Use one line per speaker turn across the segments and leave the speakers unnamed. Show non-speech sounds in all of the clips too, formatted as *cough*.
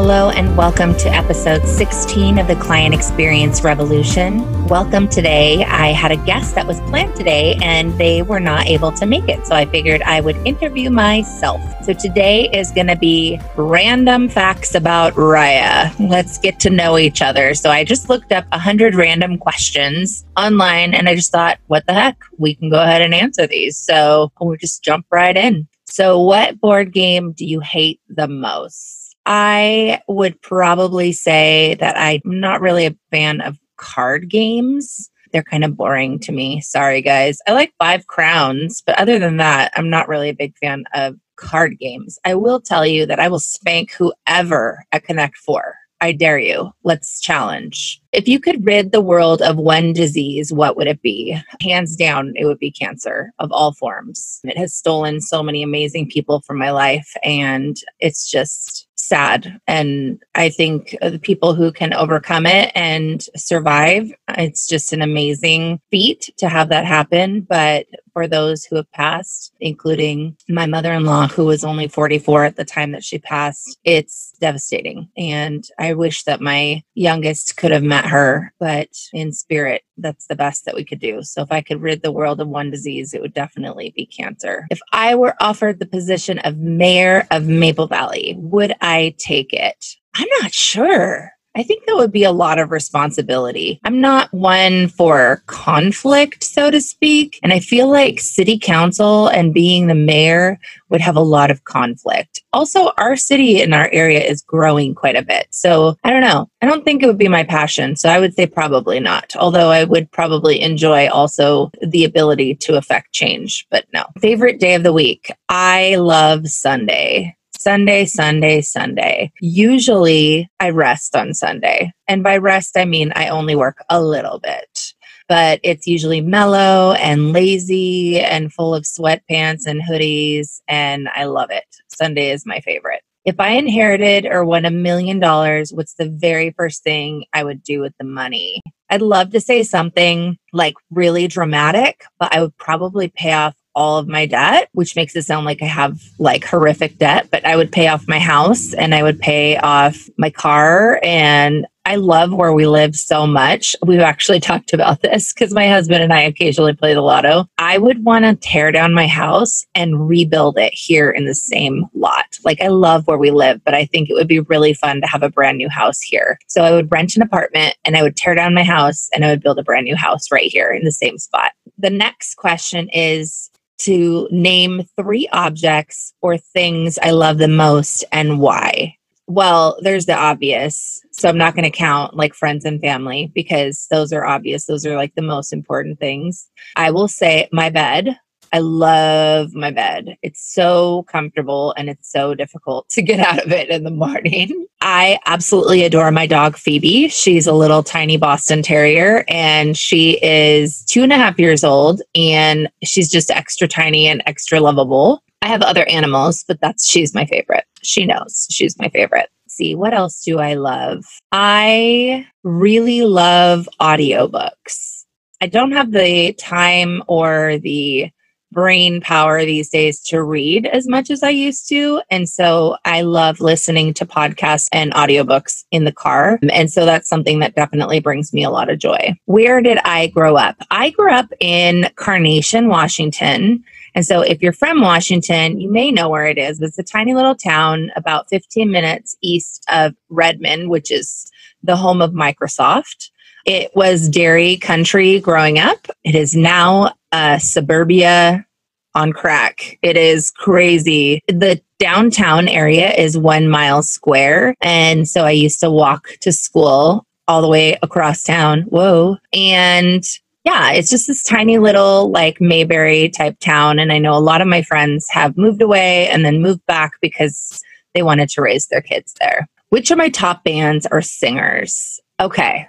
Hello, and welcome to episode 16 of the Client Experience Revolution. Welcome today. I had a guest that was planned today and they were not able to make it. So I figured I would interview myself. So today is going to be random facts about Raya. Let's get to know each other. So I just looked up 100 random questions online and I just thought, what the heck? We can go ahead and answer these. So we'll just jump right in. So, what board game do you hate the most? I would probably say that I'm not really a fan of card games. They're kind of boring to me. Sorry, guys. I like Five Crowns, but other than that, I'm not really a big fan of card games. I will tell you that I will spank whoever at Connect Four. I dare you. Let's challenge. If you could rid the world of one disease, what would it be? Hands down, it would be cancer of all forms. It has stolen so many amazing people from my life, and it's just sad. And I think the people who can overcome it and survive, it's just an amazing feat to have that happen. But for those who have passed, including my mother in law, who was only 44 at the time that she passed, it's devastating. And I wish that my youngest could have met her, but in spirit, that's the best that we could do. So if I could rid the world of one disease, it would definitely be cancer. If I were offered the position of mayor of Maple Valley, would I take it? I'm not sure. I think that would be a lot of responsibility. I'm not one for conflict, so to speak. And I feel like city council and being the mayor would have a lot of conflict. Also, our city in our area is growing quite a bit. So I don't know. I don't think it would be my passion. So I would say probably not. Although I would probably enjoy also the ability to affect change. But no. Favorite day of the week. I love Sunday. Sunday, Sunday, Sunday. Usually I rest on Sunday. And by rest, I mean I only work a little bit, but it's usually mellow and lazy and full of sweatpants and hoodies. And I love it. Sunday is my favorite. If I inherited or won a million dollars, what's the very first thing I would do with the money? I'd love to say something like really dramatic, but I would probably pay off all of my debt, which makes it sound like I have like horrific debt, but I would pay off my house and I would pay off my car. And I love where we live so much. We've actually *laughs* talked about this because my husband and I occasionally play the lotto. I would want to tear down my house and rebuild it here in the same lot. Like, I love where we live, but I think it would be really fun to have a brand new house here. So, I would rent an apartment and I would tear down my house and I would build a brand new house right here in the same spot. The next question is to name three objects or things I love the most and why. Well, there's the obvious. So I'm not going to count like friends and family because those are obvious. Those are like the most important things. I will say my bed. I love my bed. It's so comfortable and it's so difficult to get *laughs* out of it in the morning. I absolutely adore my dog, Phoebe. She's a little tiny Boston Terrier and she is two and a half years old and she's just extra tiny and extra lovable. I have other animals, but that's she's my favorite. She knows she's my favorite. see, what else do I love? I really love audiobooks. I don't have the time or the brain power these days to read as much as I used to. And so I love listening to podcasts and audiobooks in the car. And so that's something that definitely brings me a lot of joy. Where did I grow up? I grew up in Carnation, Washington. And so if you're from Washington, you may know where it is. It's a tiny little town about 15 minutes east of Redmond, which is the home of Microsoft. It was dairy country growing up. It is now uh, suburbia on crack. It is crazy. The downtown area is one mile square. And so I used to walk to school all the way across town. Whoa. And yeah, it's just this tiny little like Mayberry type town. And I know a lot of my friends have moved away and then moved back because they wanted to raise their kids there. Which of my top bands are singers? Okay,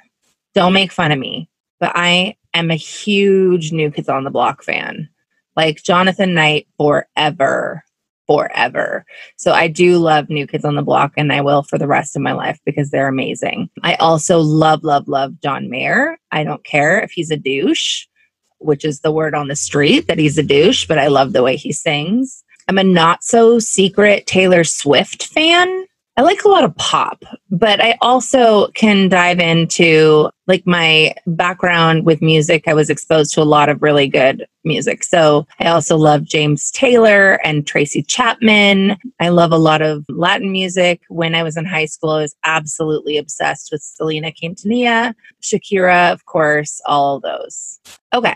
don't make fun of me, but I am a huge New Kids on the Block fan. Like Jonathan Knight forever, forever. So I do love New Kids on the Block and I will for the rest of my life because they're amazing. I also love, love, love John Mayer. I don't care if he's a douche, which is the word on the street that he's a douche, but I love the way he sings. I'm a not so secret Taylor Swift fan I like a lot of pop, but I also can dive into like my background with music. I was exposed to a lot of really good music. So I also love James Taylor and Tracy Chapman. I love a lot of Latin music. When I was in high school, I was absolutely obsessed with Selena Quintanilla, Shakira, of course, all those. Okay.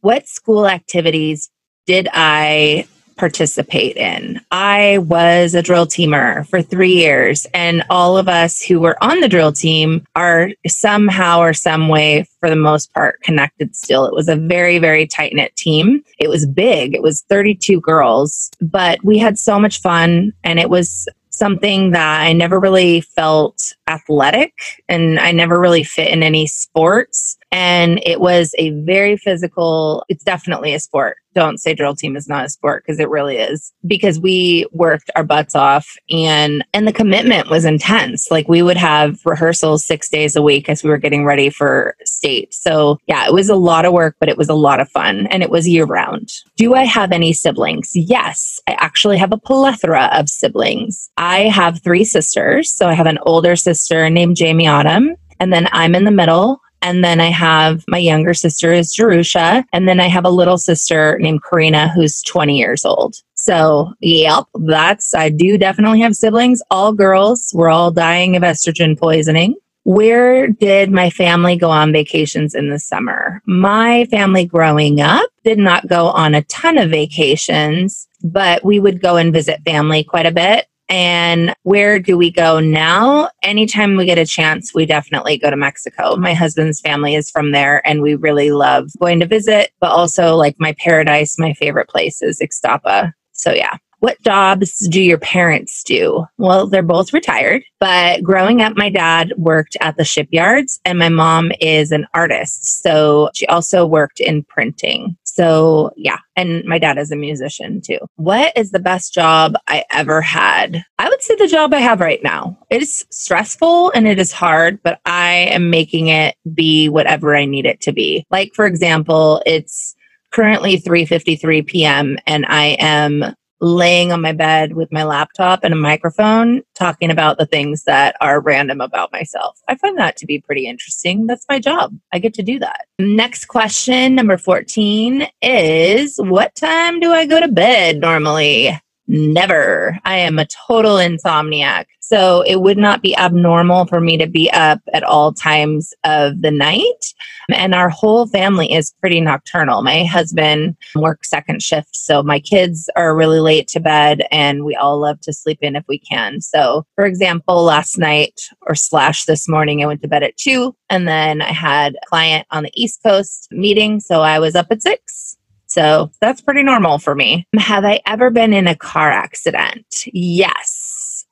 What school activities did I participate in. I was a drill teamer for three years, and all of us who were on the drill team are somehow or some way, for the most part, connected still. It was a very, very tight knit team. It was big, it was 32 girls, but we had so much fun, and it was something that I never really felt athletic and I never really fit in any sports. And it was a very physical, it's definitely a sport. Don't say drill team is not a sport because it really is. Because we worked our butts off and and the commitment was intense. Like we would have rehearsals 6 days a week as we were getting ready for state. So yeah it was a lot of work but it was a lot of fun and it was year round do i have any siblings? Yes i actually have a plethora of siblings. I have three sisters. So i have an older sister named jamie autumn and then I'm in the middle. And then I have my younger sister is Jerusha. And then I have a little sister named Karina who's 20 years old. So, yep, that's, I do definitely have siblings, all girls. We're all dying of estrogen poisoning. Where did my family go on vacations in the summer? My family growing up did not go on a ton of vacations, but we would go and visit family quite a bit. And where do we go now? Anytime we get a chance, we definitely go to Mexico. My husband's family is from there, and we really love going to visit, but also like my paradise, my favorite place is Ixtapa. So, yeah. What jobs do your parents do? Well, they're both retired, but growing up, my dad worked at the shipyards and my mom is an artist. So she also worked in printing. So, yeah. And my dad is a musician too. What is the best job I ever had? I would say the job I have right now. It is stressful and it is hard, but I am making it be whatever I need it to be. Like, for example, it's currently 3:53 p.m. and I am laying on my bed with my laptop and a microphone talking about the things that are random about myself. I find that to be pretty interesting. That's my job. I get to do that. Next question, number 14, is what time do I go to bed normally? Never. I am a total insomniac. So it would not be abnormal for me to be up at all times of the night. And our whole family is pretty nocturnal. My husband works second shift. So my kids are really late to bed and we all love to sleep in if we can. So, for example, last night or slash this morning, I went to bed at two and then I had a client on the East Coast meeting. So I was up at six so that's pretty normal for me. Have I ever been in a car accident? Yes.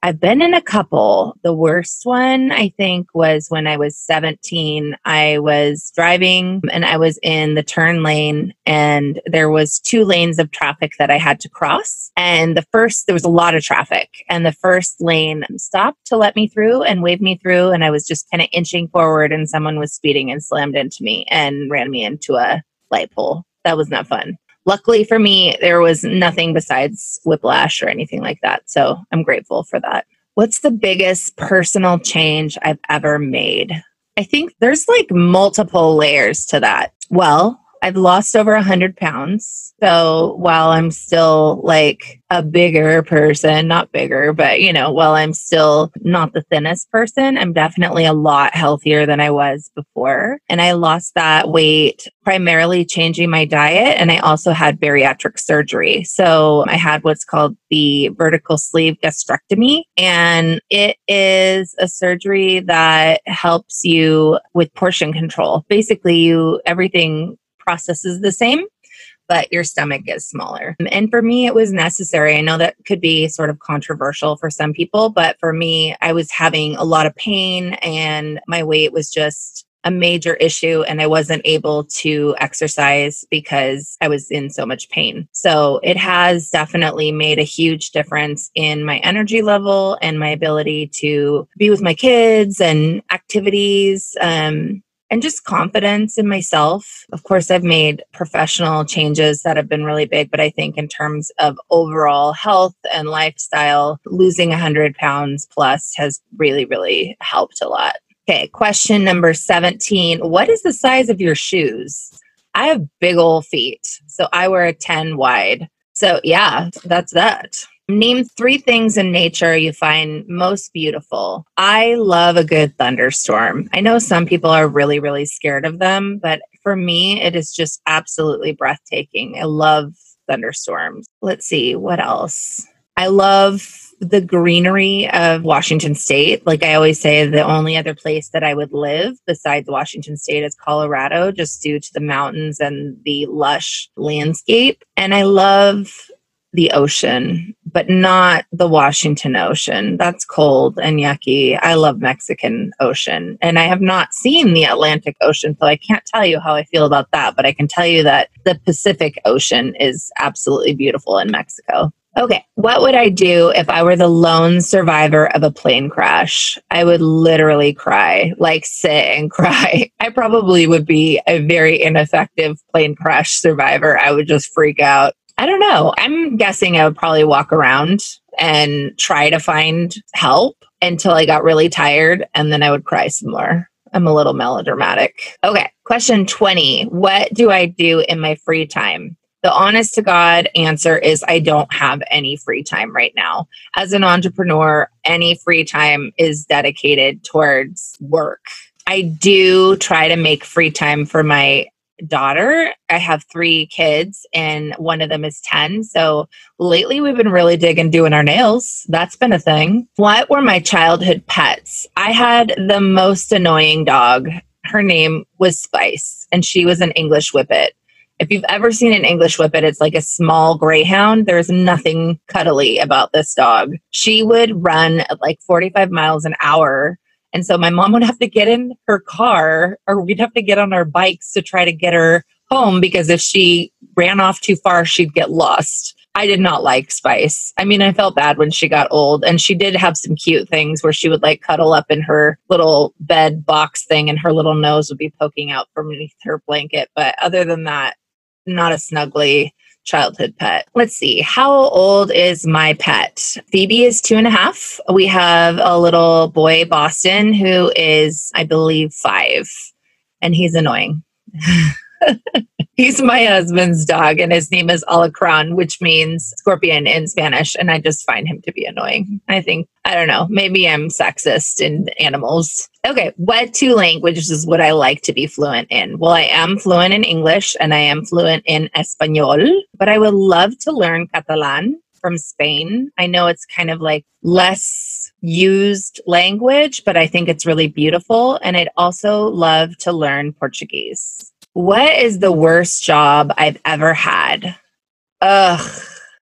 I've been in a couple. The worst one, I think, was when I was 17. I was driving and I was in the turn lane, and there was two lanes of traffic that I had to cross. And the first, there was a lot of traffic, and the first lane stopped to let me through and waved me through. And I was just kind of inching forward, and someone was speeding and slammed into me and ran me into a light pole that was not fun. Luckily for me, there was nothing besides whiplash or anything like that. So I'm grateful for that. What's the biggest personal change I've ever made? I think there's like multiple layers to that. Well, I've lost over 100 pounds. So while I'm still like a bigger person, not bigger, but you know, while I'm still not the thinnest person, I'm definitely a lot healthier than I was before. And I lost that weight primarily changing my diet. And I also had bariatric surgery. So I had what's called the vertical sleeve gastrectomy. And it is a surgery that helps you with portion control. Basically, you everything process is the same, but your stomach is smaller. And for me, it was necessary. I know that could be sort of controversial for some people, but for me, I was having a lot of pain and my weight was just a major issue and I wasn't able to exercise because I was in so much pain. So it has definitely made a huge difference in my energy level and my ability to be with my kids and activities. Um, and just confidence in myself. Of course, I've made professional changes that have been really big, but I think in terms of overall health and lifestyle, losing 100 pounds plus has really, really helped a lot. Okay, question number 17 What is the size of your shoes? I have big old feet, so I wear a 10 wide. So, yeah, that's that. Name three things in nature you find most beautiful. I love a good thunderstorm. I know some people are really, really scared of them, but for me, it is just absolutely breathtaking. I love thunderstorms. Let's see, what else? I love the greenery of Washington State. Like I always say, the only other place that I would live besides Washington State is Colorado, just due to the mountains and the lush landscape. And I love the ocean, but not the Washington Ocean. That's cold and yucky. I love Mexican Ocean. And I have not seen the Atlantic Ocean, so I can't tell you how I feel about that, but I can tell you that the Pacific Ocean is absolutely beautiful in Mexico. Okay, what would I do if I were the lone survivor of a plane crash? I would literally cry, like sit and *laughs* cry. I probably would be a very ineffective plane crash survivor. I would just freak out. I don't know. I'm guessing I would probably walk around and try to find help until I got really tired and then I would cry some more. I'm a little melodramatic. Okay, question 20. What do I do in my free time? The honest to God answer is I don't have any free time right now. As an entrepreneur, any free time is dedicated towards work. I do try to make free time for my daughter. I have three kids, and one of them is 10. So lately, we've been really digging doing our nails. That's been a thing. What were my childhood pets? I had the most annoying dog. Her name was Spice, and she was an English Whippet. If you've ever seen an English Whippet, it's like a small greyhound. There's nothing cuddly about this dog. She would run at like 45 miles an hour. And so my mom would have to get in her car or we'd have to get on our bikes to try to get her home because if she ran off too far, she'd get lost. I did not like Spice. I mean, I felt bad when she got old, and she did have some cute things where she would like cuddle up in her little bed box thing, and her little nose would be poking out from beneath her blanket. But other than that, not a snuggly childhood pet. Let's see. How old is my pet? Phoebe is two and a half. We have a little boy, Boston, who is, I believe, five, and he's annoying. *laughs* He's my husband's dog, and his name is Alacrán, which means scorpion in Spanish. And I just find him to be annoying. I think, I don't know, maybe I'm sexist in animals. Okay, what two languages is what I like to be fluent in? Well, I am fluent in English and I am fluent in Espanol, but I would love to learn Catalan from Spain. I know it's kind of like less used language, but I think it's really beautiful. And I'd also love to learn Portuguese. What is the worst job I've ever had? Ugh.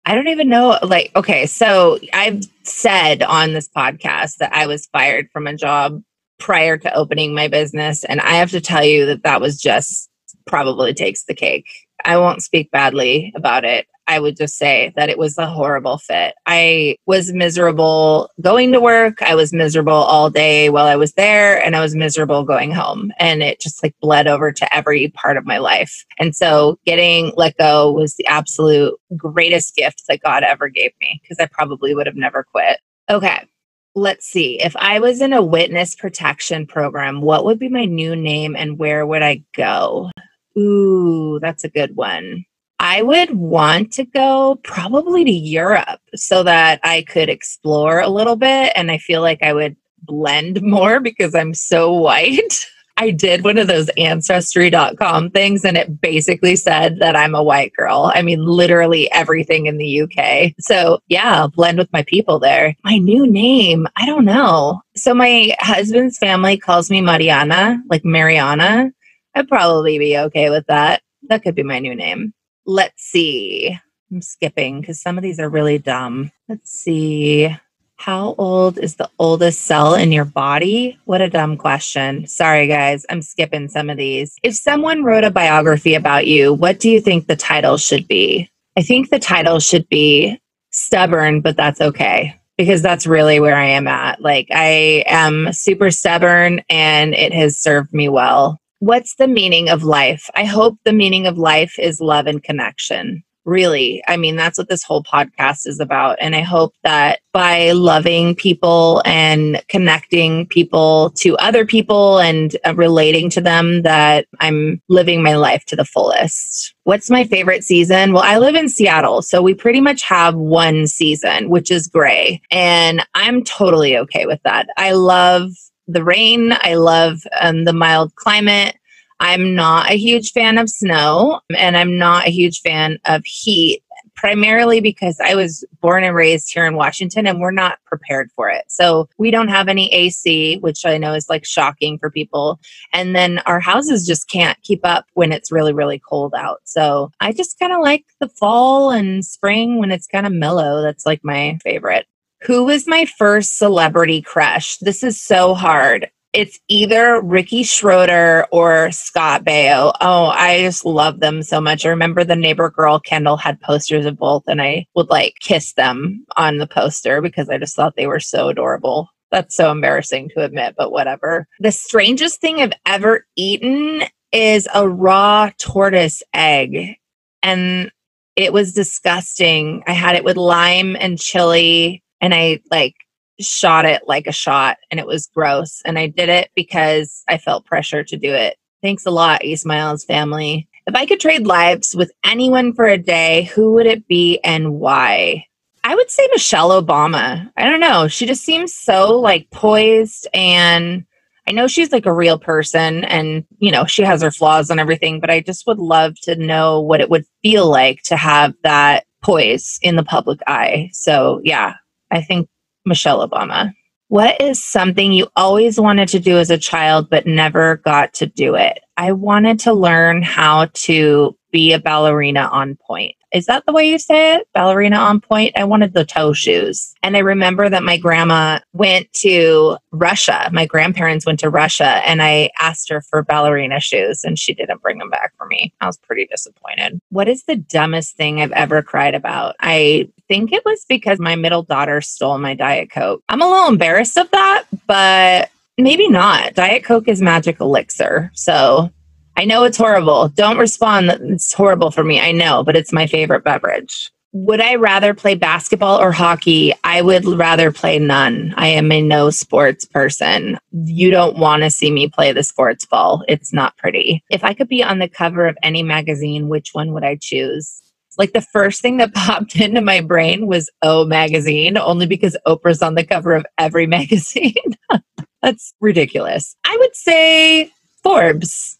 I don't even know. Like, okay, so I've said on this podcast that I was fired from a job prior to opening my business. And I have to tell you that that was just probably takes the cake. I won't speak badly about it. I would just say that it was a horrible fit. I was miserable going to work. I was miserable all day while I was there, and I was miserable going home. And it just like bled over to every part of my life. And so getting let go was the absolute greatest gift that God ever gave me because I probably would have never quit. Okay. Let's see. If I was in a witness protection program, what would be my new name and where would I go? Ooh, that's a good one. I would want to go probably to Europe so that I could explore a little bit. And I feel like I would blend *laughs* more because I'm so white. *laughs* I did one of those ancestry.com things and it basically said that I'm a white girl. I mean, literally everything in the UK. So, yeah, blend with my people there. My new name, I don't know. So, my husband's family calls me Mariana, like Mariana. I'd probably be okay with that. That could be my new name. Let's see. I'm skipping because some of these are really dumb. Let's see. How old is the oldest cell in your body? What a dumb question. Sorry, guys. I'm skipping some of these. If someone wrote a biography about you, what do you think the title should be? I think the title should be Stubborn, but that's okay because that's really where I am at. Like, I am super stubborn and it has served me well. What's the meaning of life? I hope the meaning of life is love and connection really. I mean, that's what this whole podcast is about. And I hope that by loving people and connecting people to other people and uh, relating to them, that I'm living my life to the fullest. What's my favorite season? Well, I live in Seattle, so we pretty much have one season, which is gray. And I'm totally okay with that. I love the rain, I love um, the mild climate. I'm not a huge fan of snow and I'm not a huge fan of heat, primarily because I was born and raised here in Washington and we're not prepared for it. So we don't have any AC, which I know is like shocking for people. And then our houses just can't keep up when it's really, really cold out. So I just kind of like the fall and spring when it's kind of mellow. That's like my favorite. Who was my first celebrity crush? This is so hard it's either Ricky Schroder or Scott Baio. Oh, I just love them so much. I remember the neighbor girl Kendall had posters of both, and I would like kiss them on the poster because I just thought they were so adorable. That's so embarrassing to admit, but whatever. The strangest thing I've ever eaten is a raw tortoise egg. And it was disgusting. I had it with lime and chili, and I like shot it like a shot and it was gross. And I did it because I felt pressure to do it. Thanks a lot, East Smiles family. If I could trade lives with anyone for a day, who would it be and why? I would say Michelle Obama. I don't know. She just seems so like poised and I know she's like a real person and you know she has her flaws and everything, but I just would love to know what it would feel like to have that poise in the public eye. So, yeah, I think Michelle Obama. What is something you always wanted to do as a child but never got to do it? I wanted to learn how to be a ballerina on point. Is that the way you say it? Ballerina on point? I wanted the toe shoes. And I remember that my grandma went to Russia. My grandparents went to Russia and I asked her for ballerina shoes and she didn't bring them back for me. I was pretty disappointed. What is the dumbest thing I've ever cried about? I think it was because my middle daughter stole my Diet Coke. I'm a little embarrassed of that, but maybe not. Diet Coke is magic elixir. So I know it's horrible. Don't respond it's horrible for me. I know, but it's my favorite beverage. Would I rather play basketball or hockey? I would rather play none. I am a no sports person. You don't want to see me play the sports ball. It's not pretty. If I could be on the cover of any magazine, which one would I choose? Like the first thing that *laughs* popped into my brain was O magazine, only because Oprah's on the cover of every *laughs* magazine. *laughs* That's ridiculous. I would say Forbes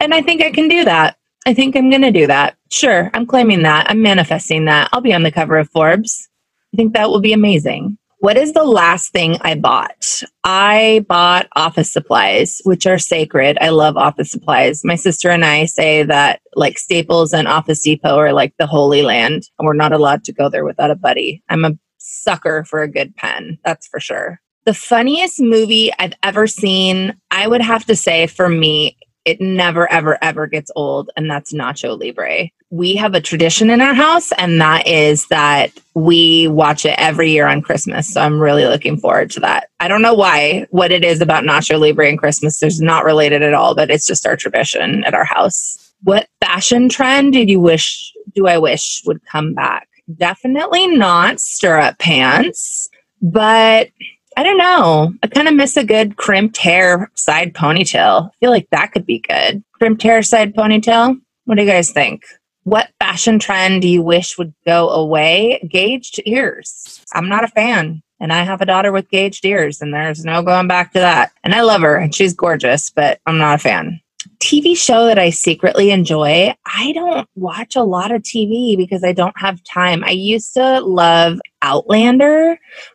and I think I can do that. I think I'm going to do that. Sure, I'm claiming that. I'm manifesting that. I'll be on the cover of Forbes. I think that will be amazing. What is the last thing I bought? I bought office supplies, which are sacred. I love office supplies. My sister and I say that like Staples and Office Depot are like the holy land, and we're not allowed to go there without a buddy. I'm a sucker for a good pen, that's for sure. The funniest movie I've ever seen, I would have to say for me, it never, ever, ever gets old, and that's Nacho Libre. We have a tradition in our house, and that is that we watch it every year on Christmas. So I'm really looking forward to that. I don't know why, what it is about Nacho Libre and Christmas. There's not related at all, but it's just our tradition at our house. What fashion trend did you wish, do I wish would come back? Definitely not stirrup pants, but I don't know. I kind of miss a good crimped hair side ponytail. I feel like that could be good. Crimped hair side ponytail. What do you guys think? What fashion trend do you wish would go away? Gauged ears. I'm not a fan. And I have a daughter with gauged ears, and there's no going back to that. And I love her, and she's gorgeous, but I'm not a fan. TV show that I secretly enjoy, I don't watch a lot of TV because I don't have time. I used to love Outlander,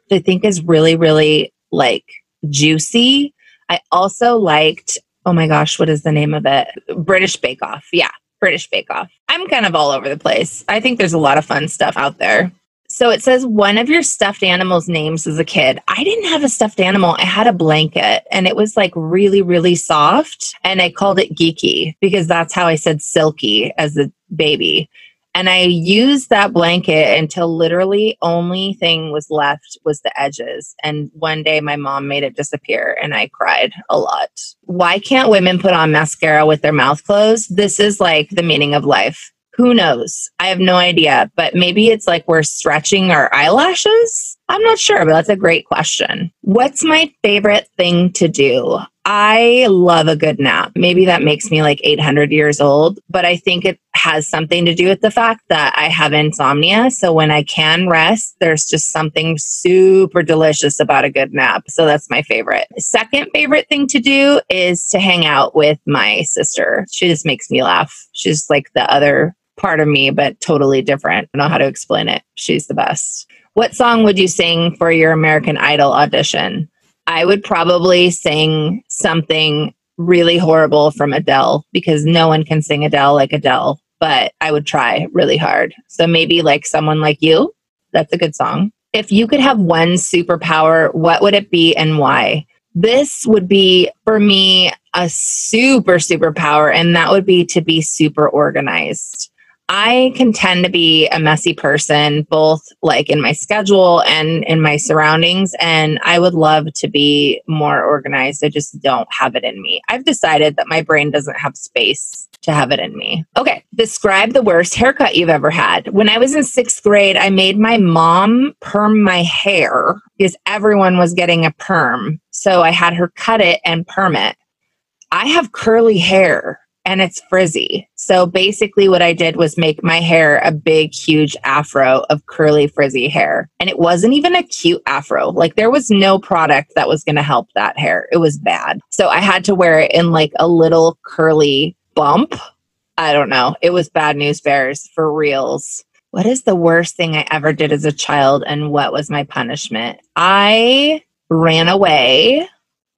which I think is really, really like juicy. I also liked, oh my gosh, what is the name of it? British Bake Off. Yeah, British Bake Off. I'm kind of all over the place. I think there's a lot of fun stuff out there. So it says one of your stuffed animals' names as a kid. I didn't have a stuffed animal. I had a blanket and it was like really, really soft. And I called it Geeky because that's how I said silky as a baby. And I used that blanket until literally only thing was left was the edges. And one day my mom made it disappear and I cried a lot. Why can't women put on mascara with their mouth closed? This is like the meaning of life. Who knows? I have no idea, but maybe it's like we're stretching our eyelashes. I'm not sure, but that's a great question. What's my favorite thing to do? I love a good nap. Maybe that makes me like 800 years old, but I think it has something to do with the fact that I have insomnia. So when I can rest, there's just something super delicious about a good nap. So that's my favorite. Second favorite thing to do is to hang out with my sister. She just makes me laugh. She's like the other part of me, but totally different. I don't know how to explain it. She's the best. What song would you sing for your American Idol audition? I would probably sing something really horrible from Adele because no one can sing Adele like Adele, but I would try really hard. So maybe like someone like you. That's a good song. If you could have one superpower, what would it be and why? This would be for me a super superpower, and that would be to be super organized. I can tend to be a messy person, both like in my schedule and in my surroundings. And I would love to be more organized. I just don't have it in me. I've decided that my brain doesn't have space to have it in me. Okay, describe the worst haircut you've ever had. When I was in sixth grade, I made my mom perm my hair because everyone was getting a perm. So I had her cut it and perm it. I have curly hair and it's frizzy. So basically, what I did was make my hair a big, huge afro of curly, frizzy hair. And it wasn't even a cute afro. Like, there was no product that was going to help that hair. It was bad. So I had to wear it in like a little curly bump. I don't know. It was bad news bears for reals. What is the worst thing I ever did as a child, and what was my punishment? I ran away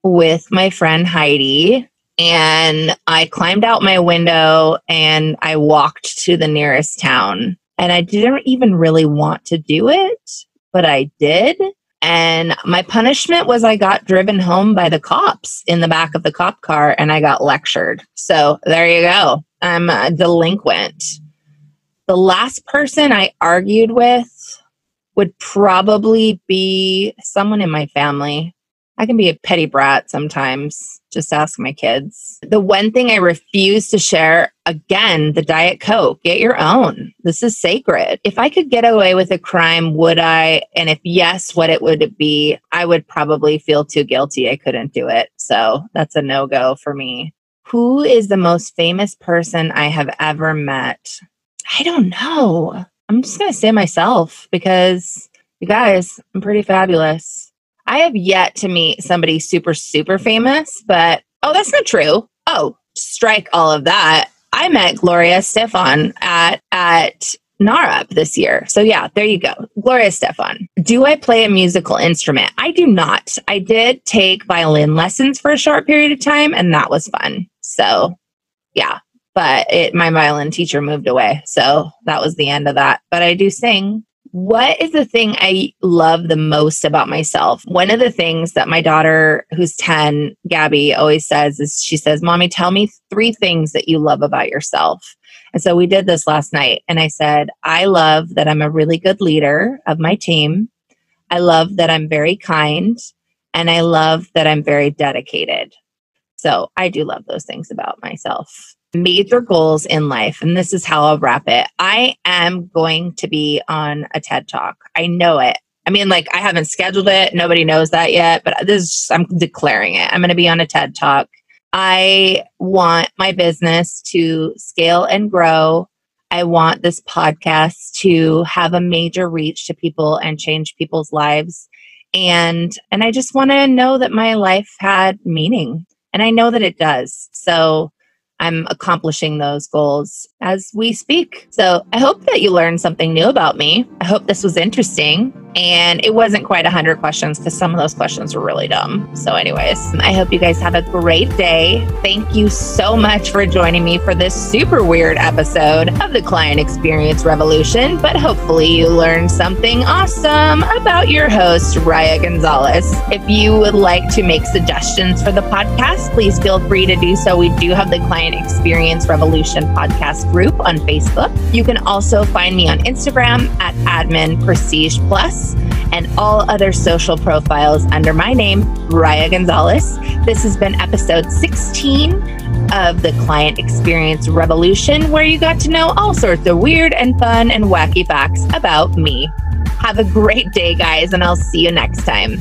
with my friend Heidi and I climbed out my window and I walked to the nearest town. And I didn't even really want to do it, but I did. And my punishment was I got driven home by the cops in the back of the cop car and I got lectured. So there you go. I'm a delinquent. The last person I argued with would probably be someone in my family. I can be a petty brat sometimes. Just ask my kids. The one thing I refuse to share again, the Diet Coke, get your own. This is sacred. If I could get away with a crime, would I? And if yes, what it would be, I would probably feel too guilty. I couldn't do it. So that's a no go for me. Who is the most famous person I have ever met? I don't know. I'm just going to say myself because you guys, I'm pretty fabulous. I have yet to meet somebody super, super famous, but oh, that's not true. Oh, strike all of that. I met Gloria Estefan at at NARUP this year. So yeah, there you go. Gloria Estefan. Do I play a musical instrument? I do not. I did take violin lessons for a short period of time and that was fun. So yeah, but it my violin teacher moved away. So that was the end of that. But I do sing what is the thing I love the most about myself? One of the things that my daughter, who's 10, Gabby, always says is she says, Mommy, tell me three things that you love about yourself. And so we did this last night. And I said, I love that I'm a really good leader of my team. I love that I'm very kind. And I love that I'm very dedicated. So I do love those things about myself major goals in life, and this is how I'll wrap it. I am going to be on a TED Talk. I know it. I mean, like, I haven't scheduled it. Nobody knows that yet, but this is I'm declaring it. I'm going to be on a TED Talk. I want my business to scale and grow. I want this podcast to have a major reach to people and change people's lives. And and I just want to know that my life had meaning. And I know that it does. So I'm accomplishing those goals as we speak. So I hope that you learned something new about me. I hope this was interesting. And it wasn't quite 100 questions because some of those questions were really dumb. So, anyways, I hope you guys have a great day. Thank you so much for joining me for this super weird episode of the Client Experience Revolution. But hopefully, you learned something awesome about your host, Raya Gonzalez. If you would like to make suggestions for the podcast, please feel free to do so. We do have the Client Experience Revolution podcast group on Facebook. You can also find me on Instagram at admin prestige plus and all other social profiles under my name, Raya Gonzalez. This has been episode 16 of the Client Experience Revolution, where you got to know all sorts of weird and fun and wacky facts about me. Have a great day, guys, and I'll see you next time.